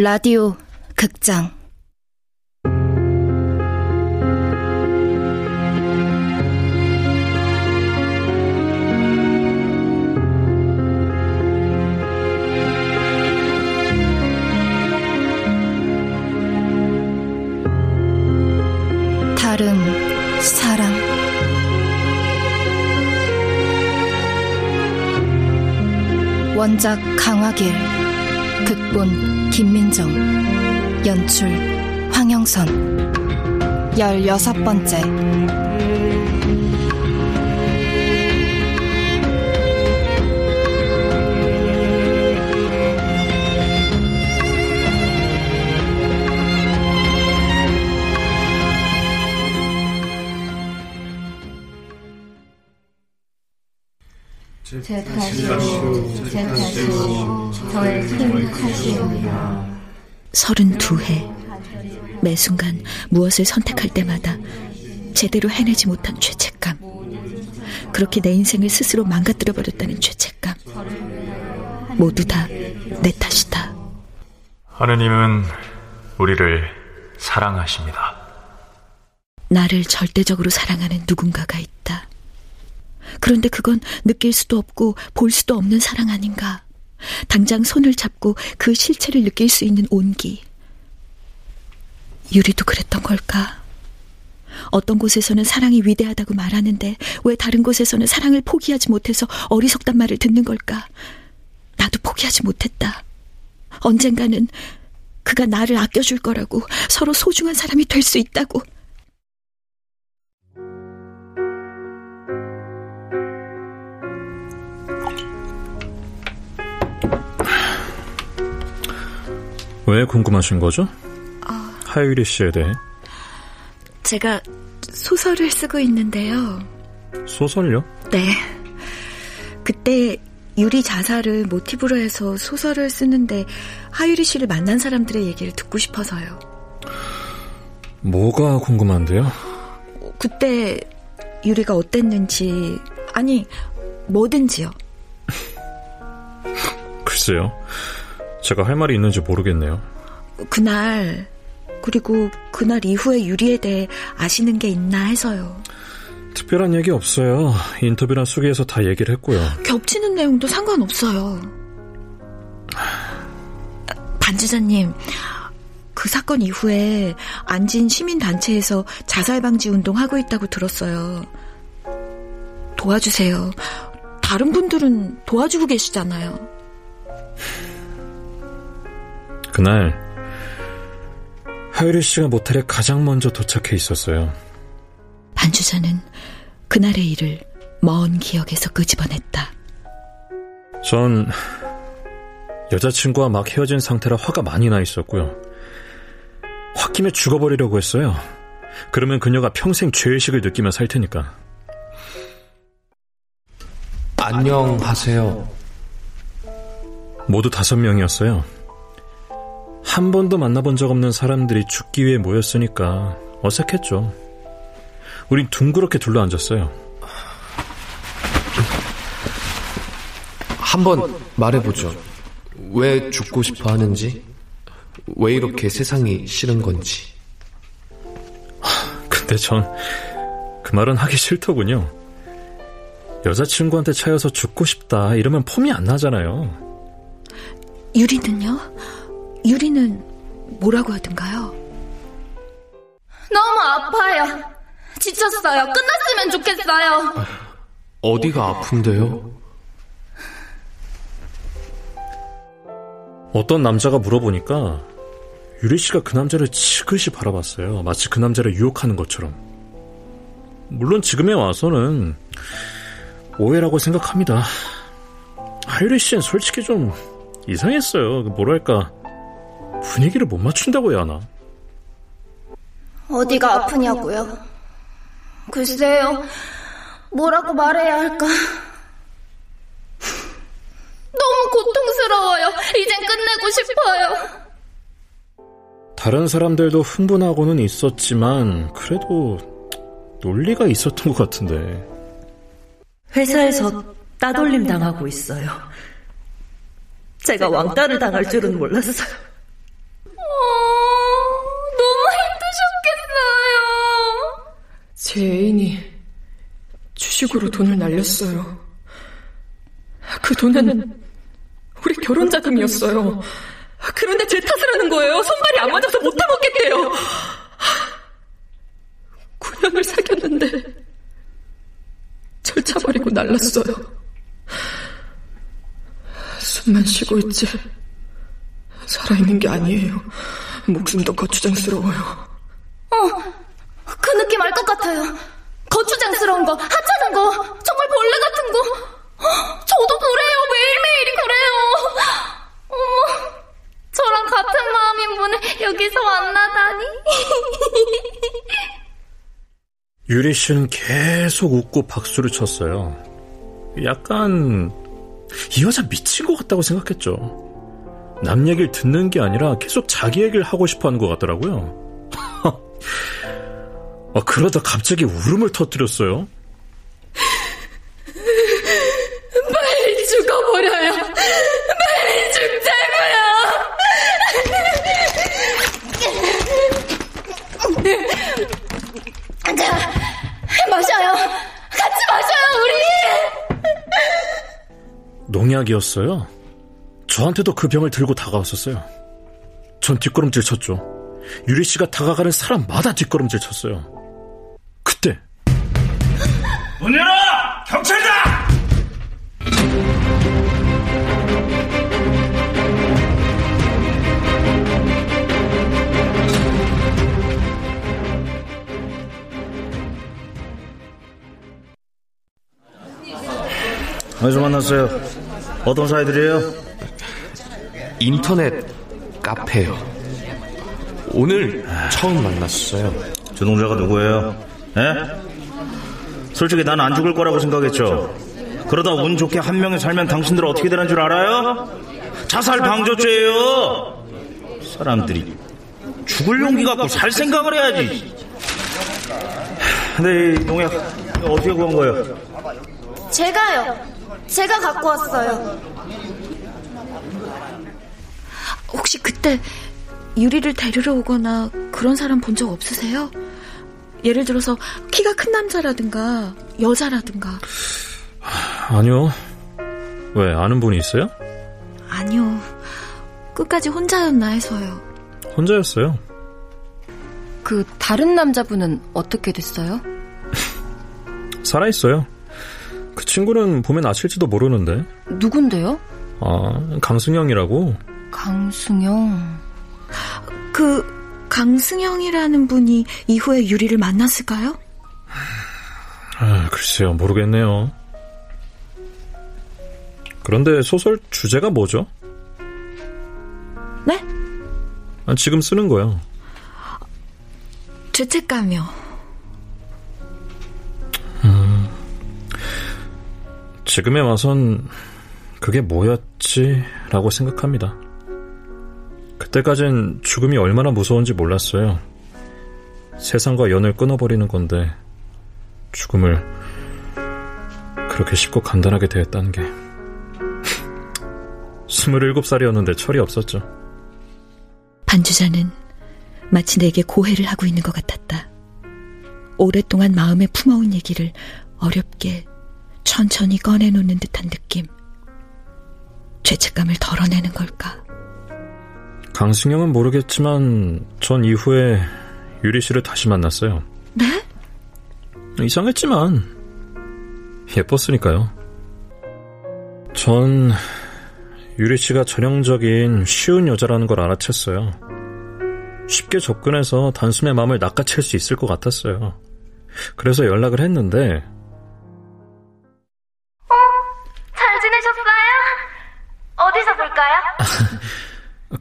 라디오 극장. 다름 사랑 원작 강화길 극본 김민정 연출 황영선. 열여섯 번째 제 탓이오, 제 탓이오, 저의 큰 탓이오이다. 서른두 해. 매 순간 무엇을 선택할 때마다 제대로 해내지 못한 죄책감. 그렇게 내 인생을 스스로 망가뜨려 버렸다는 죄책감. 모두 다 내 탓이다. 하느님은 우리를 사랑하십니다. 나를 절대적으로 사랑하는 누군가가 있다. 그런데 그건 느낄 수도 없고 볼 수도 없는 사랑 아닌가. 당장 손을 잡고 그 실체를 느낄 수 있는 온기. 유리도 그랬던 걸까? 어떤 곳에서는 사랑이 위대하다고 말하는데 왜 다른 곳에서는 사랑을 포기하지 못해서 어리석단 말을 듣는 걸까? 나도 포기하지 못했다. 언젠가는 그가 나를 아껴줄 거라고 서로 소중한 사람이 될 수 있다고. 왜 궁금하신 거죠? 어... 하유리 씨에 대해? 제가 소설을 쓰고 있는데요. 소설요? 네. 그때 유리 자살을 모티브로 해서 소설을 쓰는데 하유리 씨를 만난 사람들의 얘기를 듣고 싶어서요. 뭐가 궁금한데요? 그때 유리가 어땠는지, 아니, 뭐든지요. 글쎄요. 제가 할 말이 있는지 모르겠네요. 그날, 그리고 그날 이후에 유리에 대해 아시는 게 있나 해서요. 특별한 얘기 없어요. 인터뷰나 수기에서 다 얘기를 했고요. 겹치는 내용도 상관없어요. 반주자님, 그 사건 이후에 안진 시민단체에서 자살방지 운동 하고 있다고 들었어요. 도와주세요. 다른 분들은 도와주고 계시잖아요. 그날 하유리 씨가 모텔에 가장 먼저 도착해 있었어요. 반주자는 그날의 일을 먼 기억에서 끄집어냈다. 전 여자친구와 막 헤어진 상태라 화가 많이 나 있었고요. 홧김에 죽어버리려고 했어요. 그러면 그녀가 평생 죄의식을 느끼며 살 테니까. 안녕하세요. 모두 다섯 명이었어요. 한 번도 만나본 적 없는 사람들이 죽기 위해 모였으니까 어색했죠. 우린 둥그렇게 둘러앉았어요. 한번 말해보죠. 왜 죽고 싶어 하는지, 왜 이렇게 세상이 싫은 건지. 근데 전 그 말은 하기 싫더군요. 여자친구한테 차여서 죽고 싶다 이러면 폼이 안 나잖아요. 유리는요? 유리는 뭐라고 하던가요? 너무 아파요. 지쳤어요. 끝났으면 좋겠어요. 어디가 아픈데요? 어떤 남자가 물어보니까 유리 씨가 그 남자를 지그시 바라봤어요. 마치 그 남자를 유혹하는 것처럼. 물론 지금에 와서는 오해라고 생각합니다. 하유리 씨는 솔직히 좀 이상했어요. 뭐랄까 분위기를 못 맞춘다고 해야 하나? 어디가 아프냐고요? 글쎄요. 뭐라고 말해야 할까? 너무 고통스러워요. 이젠 끝내고 싶어요. 다른 사람들도 흥분하고는 있었지만 그래도 논리가 있었던 것 같은데. 회사에서 따돌림 당하고 있어요. 제가 왕따를 당할 줄은 몰랐어요. 제 애인이 주식으로 돈을 날렸어요. 그 돈은 우리 결혼 자금이었어요. 그런데 제 탓을 하는 거예요. 손발이 안 맞아서 못 해먹겠대요. 9년을 사귀었는데 절 차버리고 날랐어요. 숨만 쉬고 있지. 살아있는 게 아니에요. 목숨도 거추장스러워요. 어, 그 느낌 알 것 같아요. 거, 하찮은 거, 정말 벌레 같은 거. 어, 저도 그래요. 매일매일이 그래요. 어머, 저랑 같은 마음인 분을 여기서 만나다니. 유리 씨는 계속 웃고 박수를 쳤어요. 약간 이 여자 미친 것 같다고 생각했죠. 남 얘기를 듣는 게 아니라 계속 자기 얘기를 하고 싶어 하는 것 같더라고요. 아, 그러다 갑자기 울음을 터뜨렸어요. 빨리 죽어버려요. 빨리 죽자고요. 마셔요. 같이 마셔요, 우리. 농약이었어요. 저한테도 그 병을 들고 다가왔었어요. 전 뒷걸음질 쳤죠. 유리 씨가 다가가는 사람마다 뒷걸음질 쳤어요. 그때 문 열어! 경찰이다! 어디서 만났어요? 어떤 사이들이에요? 인터넷 카페요. 오늘 처음 만났어요. 저 농자가 누구예요? 에? 솔직히 난 안 죽을 거라고 생각했죠. 그러다 운 좋게 한 명이 살면 당신들 어떻게 되는 줄 알아요? 자살 방조죄예요. 사람들이 죽을 용기 갖고 살 생각을 해야지. 근데 이 농약 어떻게 구한 거예요? 제가요. 제가 갖고 왔어요. 혹시 그때 유리를 데리러 오거나 그런 사람 본 적 없으세요? 예를 들어서 키가 큰 남자라든가 여자라든가 아니요. 왜 아는 분이 있어요? 아니요. 끝까지 혼자였나 해서요. 혼자였어요. 그 다른 남자분은 어떻게 됐어요? 살아있어요. 그 친구는 보면 아실지도 모르는데. 누군데요? 아, 강승영이라고? 강승영. 그 강승영이라는 분이 이후에 유리를 만났을까요? 아, 글쎄요, 모르겠네요. 그런데 소설 주제가 뭐죠? 네? 아, 지금 쓰는 거요. 죄책감이요. 지금에 와선 그게 뭐였지? 라고 생각합니다. 그때까진 죽음이 얼마나 무서운지 몰랐어요. 세상과 연을 끊어버리는 건데, 죽음을 그렇게 쉽고 간단하게 대했다는 게. 27살이었는데 철이 없었죠. 반주자는 마치 내게 고해를 하고 있는 것 같았다. 오랫동안 마음에 품어온 얘기를 어렵게 천천히 꺼내놓는 듯한 느낌. 죄책감을 덜어내는 걸까? 강승영은 모르겠지만 전 이후에 유리 씨를 다시 만났어요. 네? 이상했지만 예뻤으니까요. 전 유리 씨가 전형적인 쉬운 여자라는 걸 알아챘어요. 쉽게 접근해서 단숨에 마음을 낚아챌 수 있을 것 같았어요. 그래서 연락을 했는데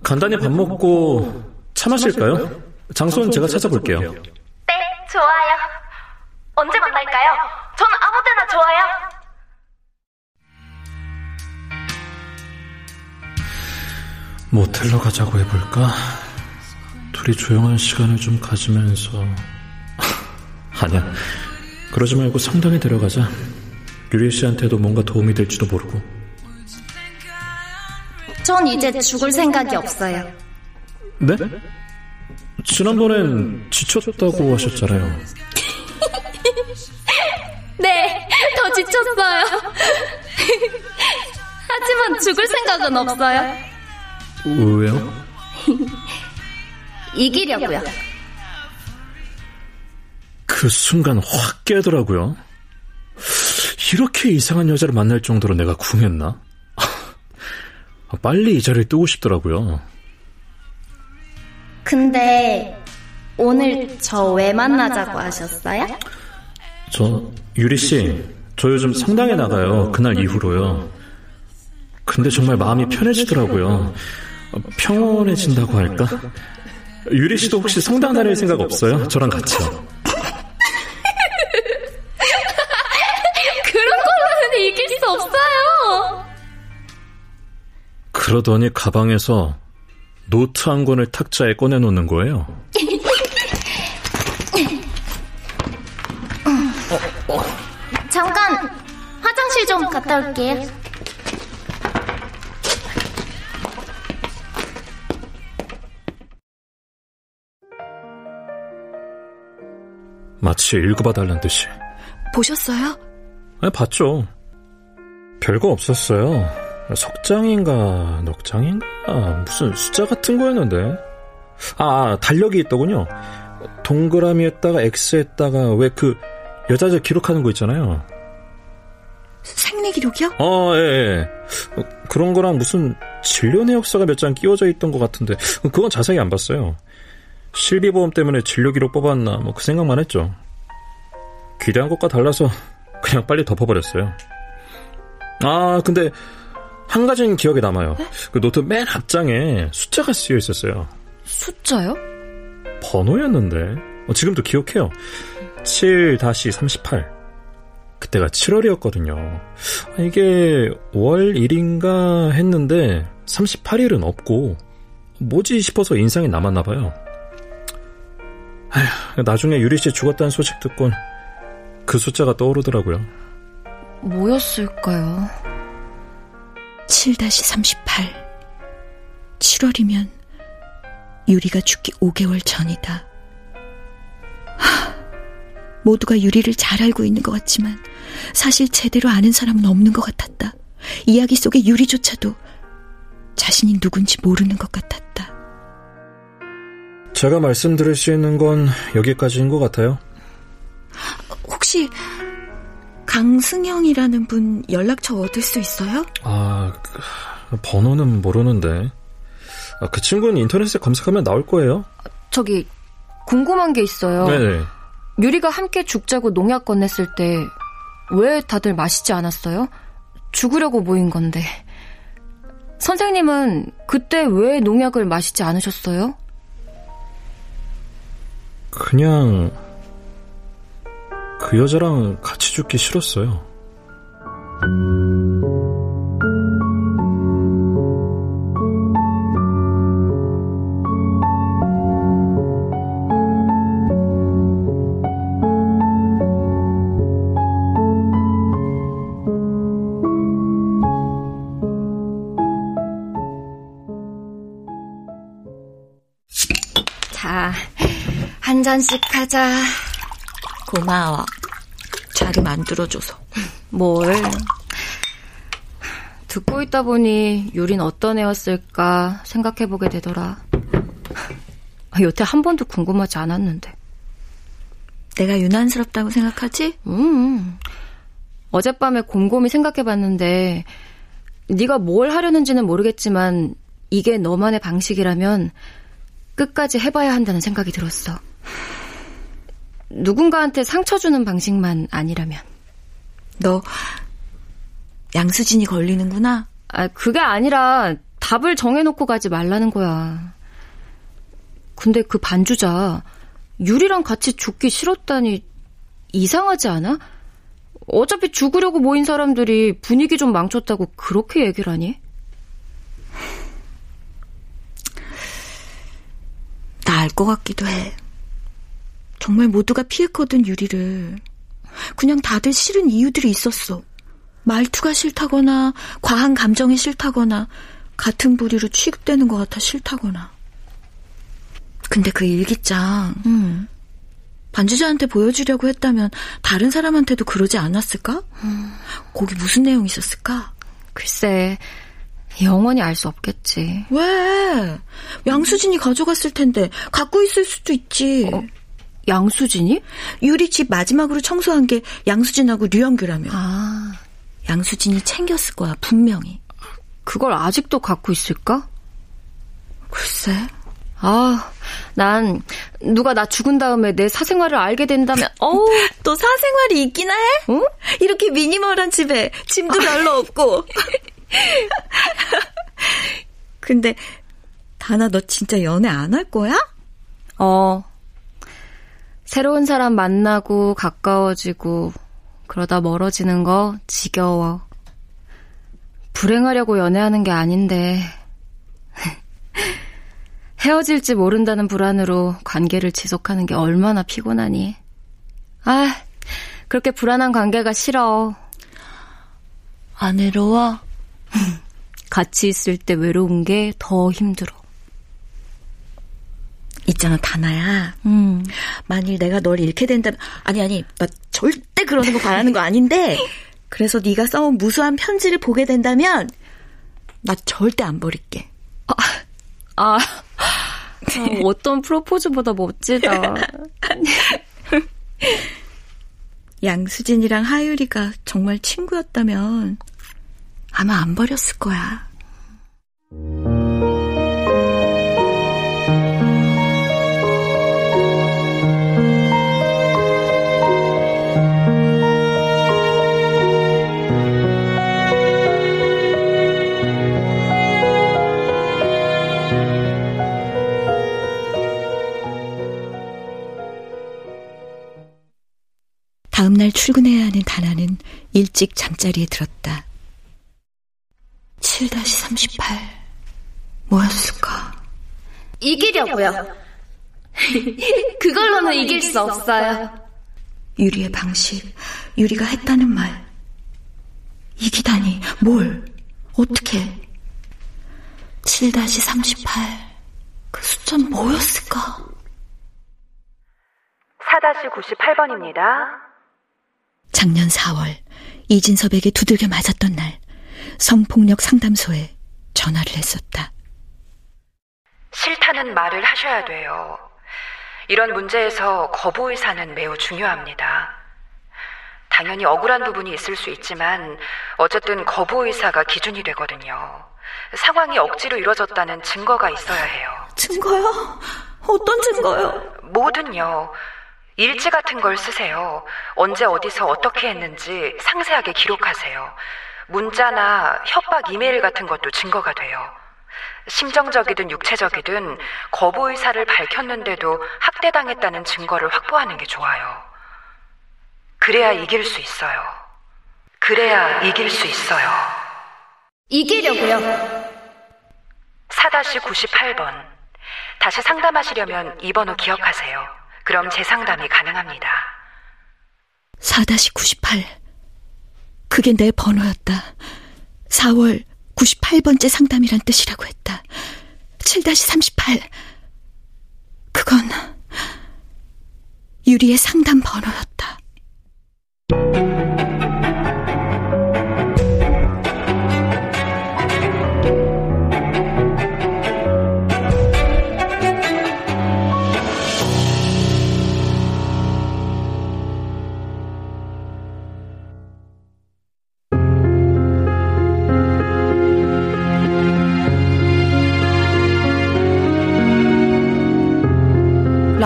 간단히 밥 먹고 차 마실까요? 장소는 제가 찾아볼게요. 네, 좋아요. 언제 만날까요? 전 아무 때나 좋아요. 모텔로 가자고 해볼까? 둘이 조용한 시간을 좀 가지면서 아니야 그러지 말고 성당에 데려가자 유리 씨한테도 뭔가 도움이 될지도 모르고 전 이제 죽을 생각이 없어요. 네? 지난번엔 지쳤다고 하셨잖아요. 네, 더 지쳤어요. 하지만 죽을 생각은 없어요. 왜요? 이기려고요. 그 순간 확 깨더라고요. 이렇게 이상한 여자를 만날 정도로 내가 궁했나? 빨리 이 자리를 뜨고 싶더라고요. 근데 오늘 저 왜 만나자고 하셨어요? 저 유리 씨, 저 요즘 성당에 나가요. 그날 이후로요. 근데 정말 마음이 편해지더라고요. 평온해진다고 할까? 유리 씨도 혹시 성당 다닐 생각 없어요? 저랑 같이요. 그러더니 가방에서 노트 한 권을 탁자에 꺼내놓는 거예요. 잠깐 화장실 좀 갔다 올게요. 마치 읽어봐달란 듯이. 보셨어요? 아, 봤죠. 별거 없었어요. 석장인가 넉장인가 무슨 숫자 같은 거였는데. 아, 아 달력이 있더군요. 동그라미에다가 X에다가 왜 그 여자들 기록하는 거 있잖아요. 생리 기록이요? 어, 예, 예. 어, 그런 거랑 무슨 진료 내역서가 몇 장 끼워져 있던 것 같은데 그건 자세히 안 봤어요. 실비보험 때문에 진료 기록 뽑았나 뭐 그 생각만 했죠. 기대한 것과 달라서 그냥 빨리 덮어버렸어요. 아, 근데 한 가지는 기억에 남아요. 그 노트 맨 앞장에 숫자가 쓰여 있었어요. 숫자요? 번호였는데 어, 지금도 기억해요. 7-38 그때가 7월이었거든요. 이게 5월 1인가 했는데 38일은 없고 뭐지 싶어서 인상이 남았나 봐요. 아휴, 나중에 유리 씨 죽었다는 소식 듣곤 그 숫자가 떠오르더라고요. 뭐였을까요? 7-38 7월이면 유리가 죽기 5개월 전이다. 하, 모두가 유리를 잘 알고 있는 것 같지만 사실 제대로 아는 사람은 없는 것 같았다. 이야기 속의 유리조차도 자신이 누군지 모르는 것 같았다. 제가 말씀드릴 수 있는 건 여기까지인 것 같아요. 혹시 강승영이라는 분 연락처 얻을 수 있어요? 아, 그, 번호는 모르는데. 아, 그 친구는 인터넷에 검색하면 나올 거예요. 저기 궁금한 게 있어요. 네네. 유리가 함께 죽자고 농약 건넸을 때 왜 다들 마시지 않았어요? 죽으려고 모인 건데. 선생님은 그때 왜 농약을 마시지 않으셨어요? 그냥 그 여자랑 같이 죽기 싫었어요. 자, 한 잔씩 하자. 고마워. 자리 만들어줘서. 뭘. 듣고 있다 보니 유린 어떤 애였을까 생각해보게 되더라. 아, 여태 한 번도 궁금하지 않았는데. 내가 유난스럽다고 생각하지? 음. 어젯밤에 곰곰이 생각해봤는데 네가 뭘 하려는지는 모르겠지만 이게 너만의 방식이라면 끝까지 해봐야 한다는 생각이 들었어. 누군가한테 상처 주는 방식만 아니라면. 너 양수진이 걸리는구나. 아, 그게 아니라 답을 정해놓고 가지 말라는 거야. 근데 그 반주자 유리랑 같이 죽기 싫었다니 이상하지 않아? 어차피 죽으려고 모인 사람들이 분위기 좀 망쳤다고 그렇게 얘기를 하니? 나 알 것 같기도 해. 정말 모두가 피했거든, 유리를. 그냥 다들 싫은 이유들이 있었어. 말투가 싫다거나, 과한 감정이 싫다거나, 같은 부리로 취급되는 것 같아 싫다거나. 근데 그 일기장 음. 반주자한테 보여주려고 했다면 다른 사람한테도 그러지 않았을까? 음. 거기 무슨 내용 있었을까? 글쎄, 영원히 알 수 없겠지. 왜? 양수진이 가져갔을 텐데 갖고 있을 수도 있지. 어, 양수진이? 유리 집 마지막으로 청소한 게 양수진하고 류영규라며. 아. 양수진이 챙겼을 거야, 분명히. 그걸 아직도 갖고 있을까? 글쎄. 아, 난 누가 나 죽은 다음에 내 사생활을 알게 된다면 어우, 또 사생활이 있기나 해? 응? 이렇게 미니멀한 집에 짐도 별로 없고. 근데 다나 너 진짜 연애 안 할 거야? 어. 새로운 사람 만나고 가까워지고 그러다 멀어지는 거 지겨워. 불행하려고 연애하는 게 아닌데 헤어질지 모른다는 불안으로 관계를 지속하는 게 얼마나 피곤하니. 아, 그렇게 불안한 관계가 싫어. 안 외로워? 같이 있을 때 외로운 게 더 힘들어. 있잖아, 다나야. 음. 만일 내가 널 잃게 된다면, 아니, 아니, 나 절대 그러는 거 바라는 거 아닌데, 그래서 네가 써온 무수한 편지를 보게 된다면, 나 절대 안 버릴게. 아, 아, 아 어떤 프로포즈보다 멋지다. 양수진이랑 하율이가 정말 친구였다면 아마 안 버렸을 거야. 다음날 출근해야 하는 다나는 일찍 잠자리에 들었다. 7-38 뭐였을까? 이기려고요. 그걸로는 이길 수 없어요. 유리의 방식, 유리가 했다는 말. 이기다니, 뭘, 어떻게. 7-38. 그 숫자는 뭐였을까? 4-98번입니다. 작년 4월 이진섭에게 두들겨 맞았던 날 성폭력 상담소에 전화를 했었다. 싫다는 말을 하셔야 돼요. 이런 문제에서 거부 의사는 매우 중요합니다. 당연히 억울한 부분이 있을 수 있지만 어쨌든 거부 의사가 기준이 되거든요. 상황이 억지로 이루어졌다는 증거가 있어야 해요. 증거요? 어떤 증거요? 뭐든요. 일지 같은 걸 쓰세요. 언제 어디서 어떻게 했는지 상세하게 기록하세요. 문자나 협박 이메일 같은 것도 증거가 돼요. 심정적이든 육체적이든 거부 의사를 밝혔는데도 학대당했다는 증거를 확보하는 게 좋아요. 그래야 이길 수 있어요. 그래야 이길 수 있어요. 이기려고요. 4-98번. 다시 상담하시려면 이 번호 기억하세요. 그럼 재상담이 가능합니다. 4-98. 그게 내 번호였다. 4월 98번째 상담이란 뜻이라고 했다. 7-38. 그건 유리의 상담 번호였다.